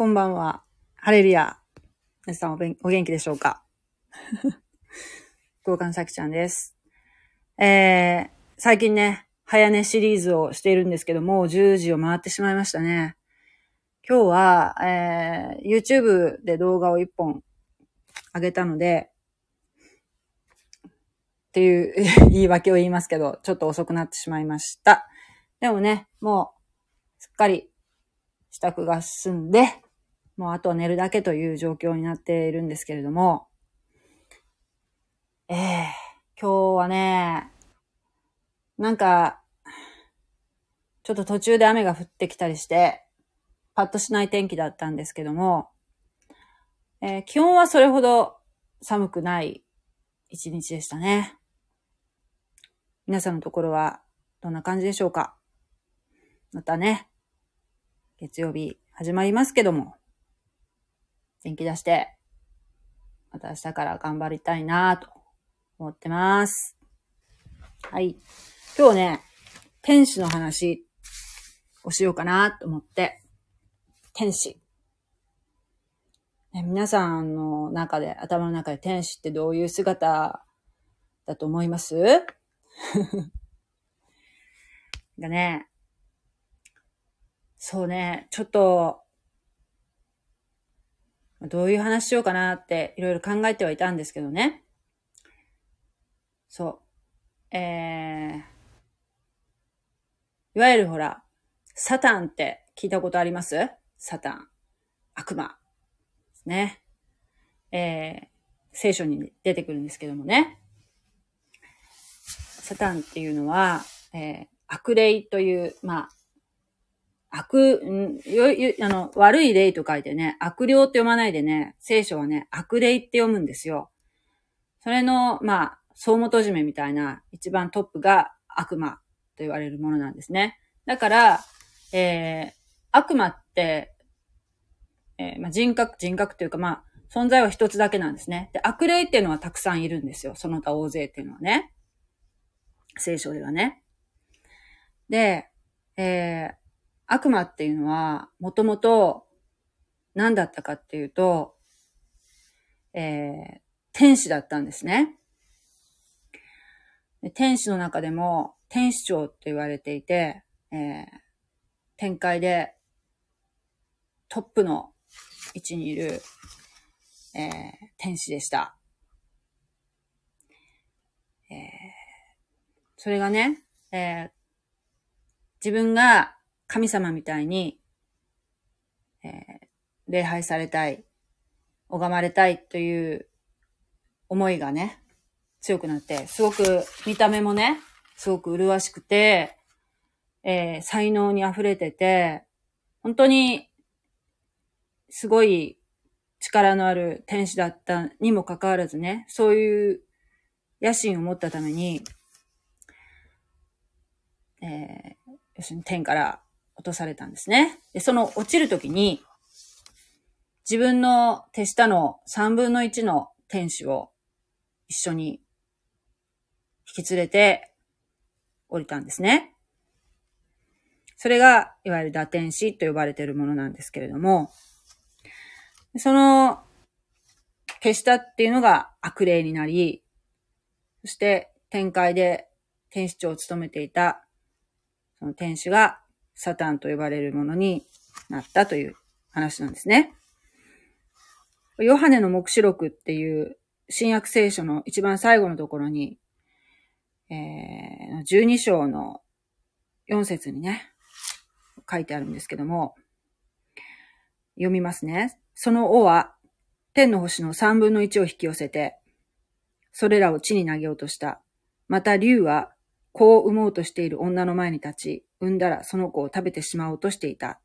こんばんは。ハレルヤ。皆さんおべんお元気でしょうか？交換さきちゃんです。えー、最近ね、早寝シリーズをしているんですけども、10時を回ってしまいましたね。今日は、えー、YouTube で動画を1本上げたので、っていう 言い訳を言いますけど、ちょっと遅くなってしまいました。でもね、もう、すっかり支度が済んで、もうあとは寝るだけという状況になっているんですけれども、ええ今日はね、なんか、ちょっと途中で雨が降ってきたりして、パッとしない天気だったんですけども、えー気温はそれほど寒くない一日でしたね。皆さんのところはどんな感じでしょうか。またね、月曜日始まりますけども、元気出して、また明日から頑張りたいなと思ってます。はい。今日ね、天使の話をしようかなと思って、天使。ね、皆さんの中で、頭の中で天使ってどういう姿だと思います？がね、そうね、ちょっと、どういう話しようかなっていろいろ考えてはいたんですけどね。そう。えー、いわゆるほら、サタンって聞いたことあります？サタン。悪魔。ね。えー、聖書に出てくるんですけどもね。サタンっていうのは、えー、悪霊という、まあ、悪、んよ、よ、あの、悪い霊と書いてね、悪霊って読まないでね、聖書はね、悪霊って読むんですよ。それの、まあ、総元締めみたいな一番トップが悪魔と言われるものなんですね。だから、えー、悪魔って、えーまあ、人格、人格というか、まあ、存在は一つだけなんですね。で、悪霊っていうのはたくさんいるんですよ。その他大勢っていうのはね。聖書ではね。で、えー、悪魔っていうのは、もともと何だったかっていうと、えー、天使だったんですね。天使の中でも、天使長と言われていて、えー、天界でトップの位置にいる、えー、天使でした。えー、それがね、えー、自分が神様みたいに、えー、礼拝されたい、拝まれたいという思いがね、強くなって、すごく見た目もね、すごく麗しくて、えー、才能に溢れてて、本当に、すごい力のある天使だったにもかかわらずね、そういう野心を持ったために、えー、要するに天から落とされたんですね。で、その落ちるときに、自分の手下の三分の一の天使を一緒に引き連れて降りたんですね。それが、いわゆる打天使と呼ばれているものなんですけれども、その手下っていうのが悪霊になり、そして天界で天使長を務めていたその天使がサタンと呼ばれるものになったという話なんですね。ヨハネの目視録っていう新約聖書の一番最後のところに、えー、12章の4節にね、書いてあるんですけども、読みますね。その尾は天の星の三分の一を引き寄せて、それらを地に投げ落とした。また竜は子を産もうとしている女の前に立ち、産んだらその子を食べてしまおうとしていた。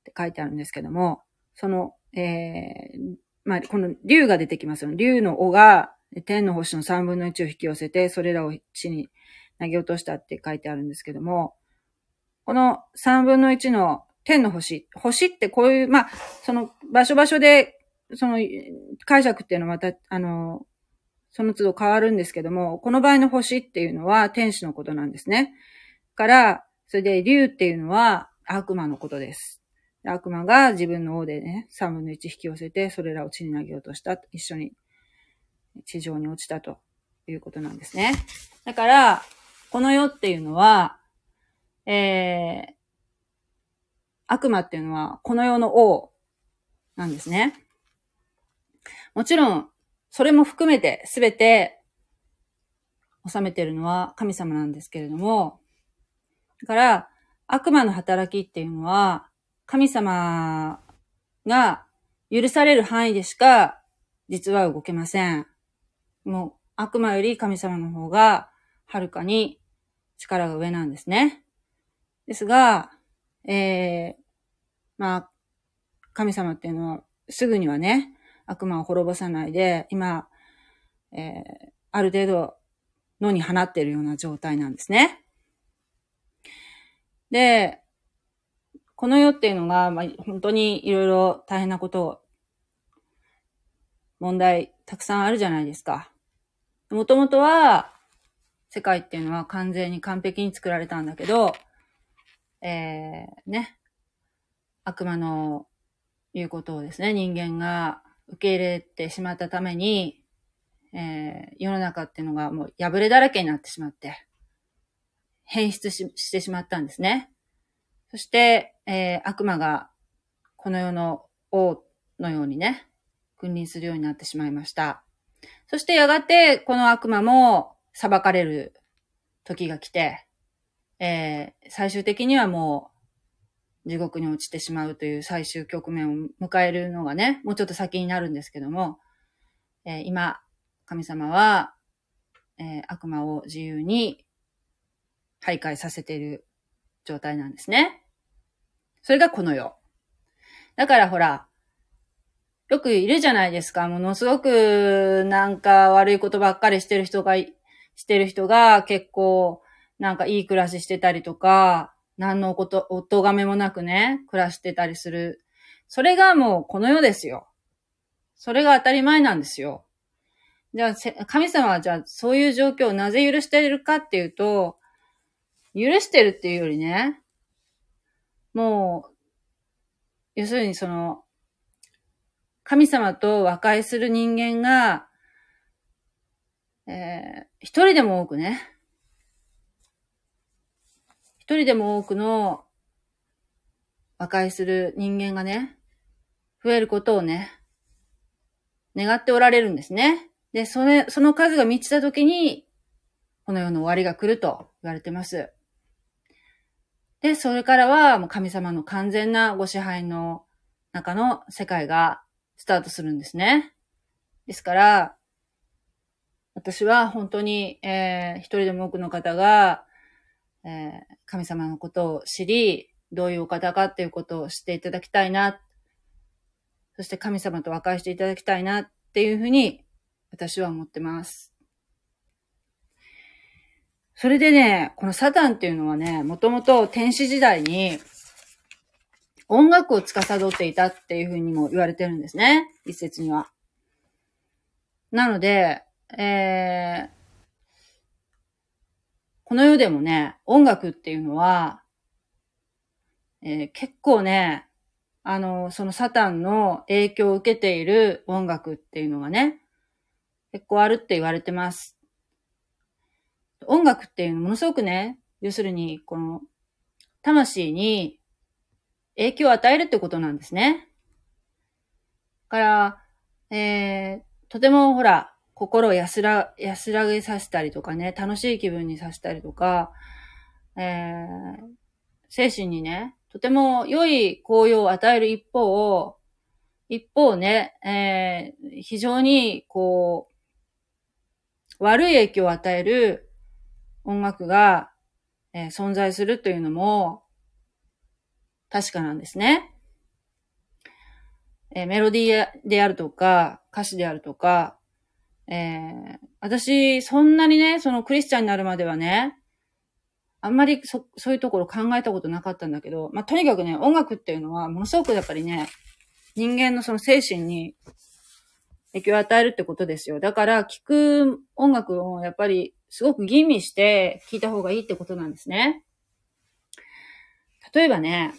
って書いてあるんですけども、その、えー、まあ、この竜が出てきますよ。竜の尾が天の星の三分の一を引き寄せて、それらを地に投げ落としたって書いてあるんですけども、この三分の一の天の星、星ってこういう、まあ、その場所場所で、その解釈っていうのはまた、あの、その都度変わるんですけども、この場合の星っていうのは天使のことなんですね。から、それで竜っていうのは悪魔のことです。悪魔が自分の王でね、三分の一引き寄せて、それらを地に投げようとした。一緒に地上に落ちたということなんですね。だから、この世っていうのは、えー、悪魔っていうのは、この世の王なんですね。もちろん、それも含めて、すべて、収めてるのは神様なんですけれども、だから、悪魔の働きっていうのは、神様が許される範囲でしか、実は動けません。もう、悪魔より神様の方が、はるかに力が上なんですね。ですが、えー、まあ、神様っていうのは、すぐにはね、悪魔を滅ぼさないで、今、えー、ある程度、野に放っているような状態なんですね。で、この世っていうのが、まあ、本当にいろいろ大変なことを、問題たくさんあるじゃないですか。もともとは、世界っていうのは完全に完璧に作られたんだけど、えー、ね、悪魔の言うことをですね、人間が受け入れてしまったために、えー、世の中っていうのがもう破れだらけになってしまって、変質ししてしまったんですね。そして、えー、悪魔がこの世の王のようにね、君臨するようになってしまいました。そしてやがてこの悪魔も裁かれる時が来て、えー、最終的にはもう地獄に落ちてしまうという最終局面を迎えるのがね、もうちょっと先になるんですけども、えー、今、神様は、えー、悪魔を自由に徘徊させている状態なんですね。それがこの世。だからほら、よくいるじゃないですか。ものすごくなんか悪いことばっかりしてる人が、してる人が結構なんかいい暮らししてたりとか、何のこと、お咎めもなくね、暮らしてたりする。それがもうこの世ですよ。それが当たり前なんですよ。じゃあ、神様はじゃあそういう状況をなぜ許しているかっていうと、許してるっていうよりね、もう、要するにその、神様と和解する人間が、えー、一人でも多くね、一人でも多くの和解する人間がね、増えることをね、願っておられるんですね。で、それ、その数が満ちたときに、この世の終わりが来ると言われてます。で、それからはもう神様の完全なご支配の中の世界がスタートするんですね。ですから、私は本当に、えー、一人でも多くの方が、えー、神様のことを知り、どういうお方かっていうことを知っていただきたいな。そして神様と和解していただきたいなっていうふうに私は思ってます。それでね、このサタンっていうのはね、もともと天使時代に音楽を司っていたっていうふうにも言われてるんですね。一説には。なので、えー、この世でもね、音楽っていうのは、えー、結構ね、あの、そのサタンの影響を受けている音楽っていうのがね、結構あるって言われてます。音楽っていうのものすごくね、要するに、この、魂に影響を与えるってことなんですね。から、えー、とてもほら、心を安ら、安らげさせたりとかね、楽しい気分にさせたりとか、えー、精神にね、とても良い効用を与える一方、一方ね、えー、非常に、こう、悪い影響を与える音楽が、えー、存在するというのも、確かなんですね。えー、メロディーであるとか、歌詞であるとか、えー、私、そんなにね、そのクリスチャンになるまではね、あんまりそ、そういうところ考えたことなかったんだけど、まあ、とにかくね、音楽っていうのは、ものすごくやっぱりね、人間のその精神に影響を与えるってことですよ。だから、聴く音楽をやっぱりすごく吟味して聴いた方がいいってことなんですね。例えばね、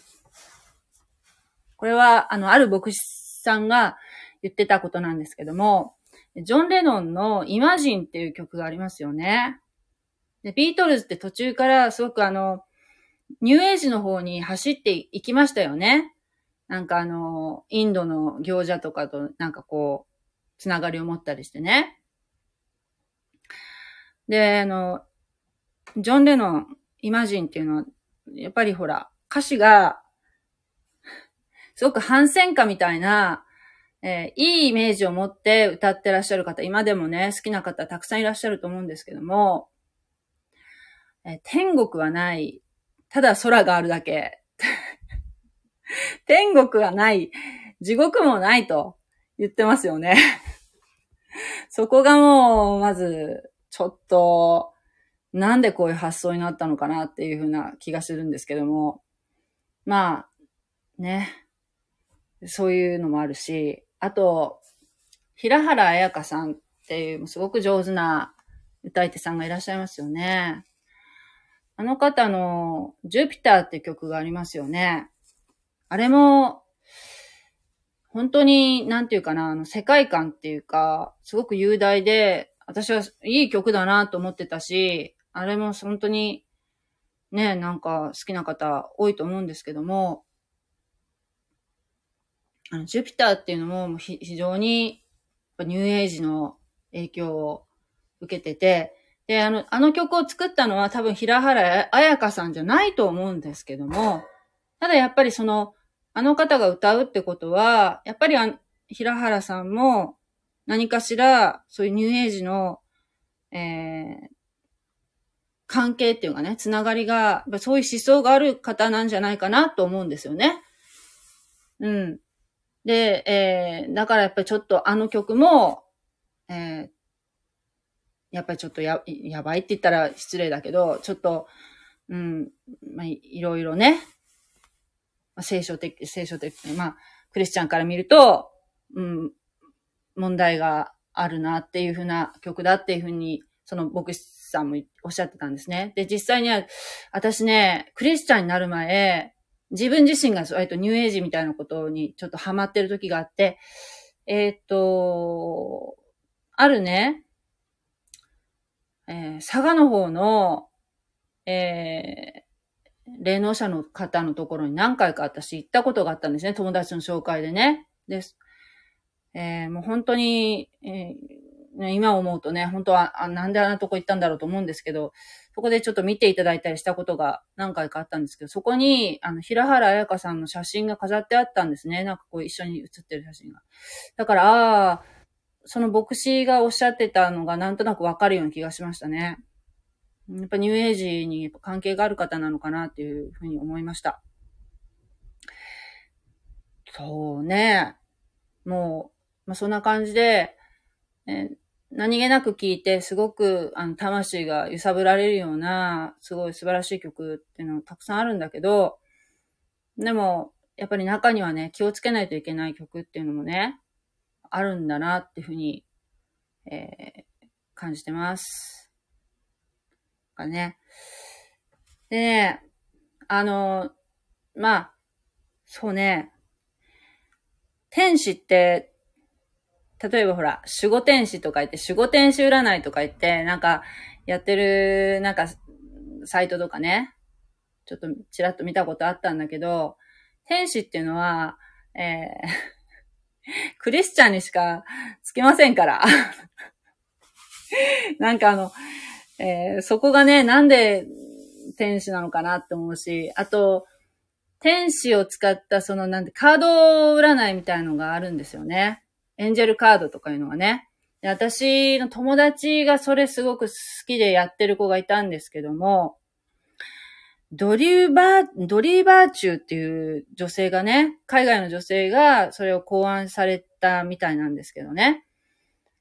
これは、あの、ある牧師さんが言ってたことなんですけども、ジョン・レノンのイマジンっていう曲がありますよね。で、ビートルズって途中からすごくあの、ニューエイジの方に走っていきましたよね。なんかあの、インドの行者とかとなんかこう、つながりを持ったりしてね。で、あの、ジョン・レノン、イマジンっていうのは、やっぱりほら、歌詞が、すごく反戦歌みたいな、えー、いいイメージを持って歌ってらっしゃる方、今でもね、好きな方たくさんいらっしゃると思うんですけども、えー、天国はない、ただ空があるだけ。天国はない、地獄もないと言ってますよね。そこがもう、まず、ちょっと、なんでこういう発想になったのかなっていうふうな気がするんですけども。まあ、ね。そういうのもあるし、あと、平原彩香さんっていうすごく上手な歌い手さんがいらっしゃいますよね。あの方のジュピターって曲がありますよね。あれも、本当に、なんていうかな、あの、世界観っていうか、すごく雄大で、私はいい曲だなと思ってたし、あれも本当に、ね、なんか好きな方多いと思うんですけども、あの、ジュピターっていうのも非常にニューエイジの影響を受けてて、で、あの、あの曲を作ったのは多分平原彩香さんじゃないと思うんですけども、ただやっぱりその、あの方が歌うってことは、やっぱりあ平原さんも何かしらそういうニューエイジの、えー、関係っていうかね、つながりが、そういう思想がある方なんじゃないかなと思うんですよね。うん。で、えー、だからやっぱりちょっとあの曲も、えー、やっぱりちょっとや、やばいって言ったら失礼だけど、ちょっと、うん、まあ、いろいろね、まあ、聖書的、聖書的、まあ、クリスチャンから見ると、うん、問題があるなっていうふうな曲だっていうふうに、その牧師さんもおっしゃってたんですね。で、実際には、私ね、クリスチャンになる前、自分自身が、えっと、ニューエイジみたいなことにちょっとハマってる時があって、えっ、と、あるね、えー、佐賀の方の、えー、霊能者の方のところに何回か私行ったことがあったんですね。友達の紹介でね。です。えー、もう本当に、えー、今思うとね、本当はあ、なんであんなとこ行ったんだろうと思うんですけど、そこでちょっと見ていただいたりしたことが何回かあったんですけど、そこに、あの、平原彩香さんの写真が飾ってあったんですね。なんかこう一緒に写ってる写真が。だから、ああ、その牧師がおっしゃってたのがなんとなくわかるような気がしましたね。やっぱニューエイジに関係がある方なのかなっていうふうに思いました。そうね。もう、まあ、そんな感じで、え何気なく聞いて、すごく、あの、魂が揺さぶられるような、すごい素晴らしい曲っていうのたくさんあるんだけど、でも、やっぱり中にはね、気をつけないといけない曲っていうのもね、あるんだなっていうふうに、えー、感じてます。かね。でね、あの、まあ、そうね、天使って例えばほら、守護天使とか言って、守護天使占いとか言って、なんか、やってる、なんか、サイトとかね、ちょっとちらっと見たことあったんだけど、天使っていうのは、えー、クリスチャンにしかつけませんから。なんかあの、えー、そこがね、なんで天使なのかなって思うし、あと、天使を使ったそのなんでカード占いみたいのがあるんですよね。エンジェルカードとかいうのはね。私の友達がそれすごく好きでやってる子がいたんですけども、ドリューバー、ドリーバーチューっていう女性がね、海外の女性がそれを考案されたみたいなんですけどね。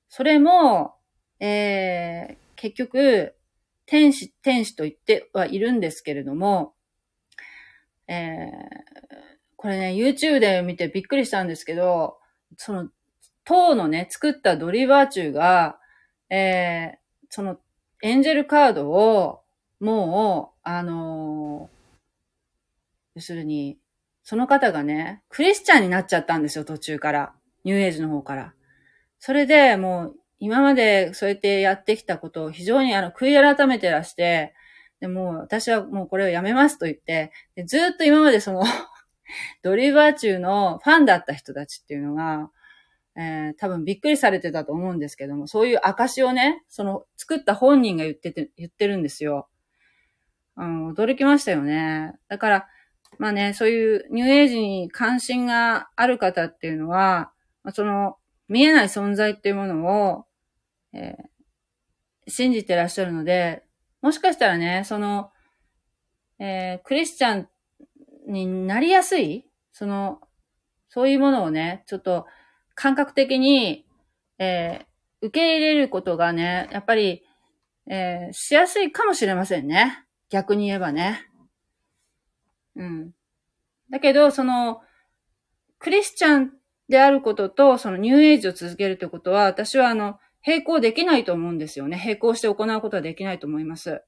それも、えー、結局、天使、天使と言ってはいるんですけれども、えー、これね、YouTube で見てびっくりしたんですけど、その当のね、作ったドリバーチューが、えー、そのエンジェルカードを、もう、あのー、要するに、その方がね、クリスチャンになっちゃったんですよ、途中から。ニューエイジの方から。それでもう、今までそうやってやってきたことを非常にあの、悔い改めてらして、でも私はもうこれをやめますと言って、でずっと今までそのドリーバー中のファンだった人たちっていうのが、えー、多分びっくりされてたと思うんですけども、そういう証をね、その作った本人が言ってて、言ってるんですよ。うん、驚きましたよね。だから、まあね、そういうニューエイジに関心がある方っていうのは、その見えない存在っていうものを、えー、信じてらっしゃるので、もしかしたらね、その、えー、クリスチャンになりやすい、その、そういうものをね、ちょっと感覚的に、えー、受け入れることがね、やっぱり、えー、しやすいかもしれませんね。逆に言えばね。うん。だけど、その、クリスチャンであることと、そのニューエイジを続けるということは、私はあの、並行できないと思うんですよね。並行して行うことはできないと思います。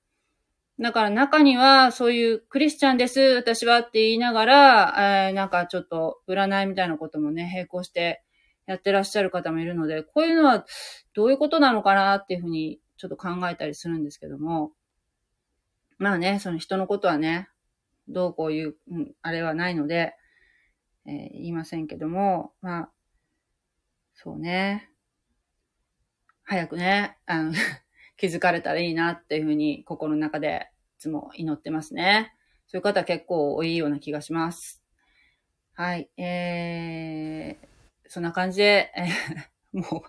だから中には、そういうクリスチャンです、私はって言いながら、えー、なんかちょっと占いみたいなこともね、並行してやってらっしゃる方もいるので、こういうのはどういうことなのかなっていうふうにちょっと考えたりするんですけども、まあね、その人のことはね、どうこういう、うん、あれはないので、えー、言いませんけども、まあ、そうね。早くね、あの 気づかれたらいいなっていうふうに心の中でいつも祈ってますね。そういう方結構多いような気がします。はい。えー、そんな感じで、えー、も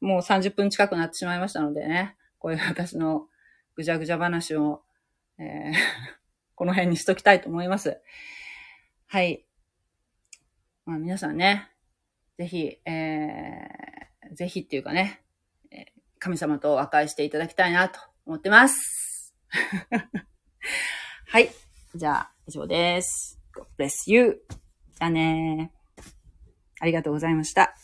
う、もう30分近くなってしまいましたのでね、こういう私のぐじゃぐじゃ話を、えー、この辺にしときたいと思います。はい。まあ皆さんね、ぜひ、えー、ぜひっていうかね、神様と和解していただきたいなと思ってます。はい。じゃあ、以上です。God bless you. じゃあねありがとうございました。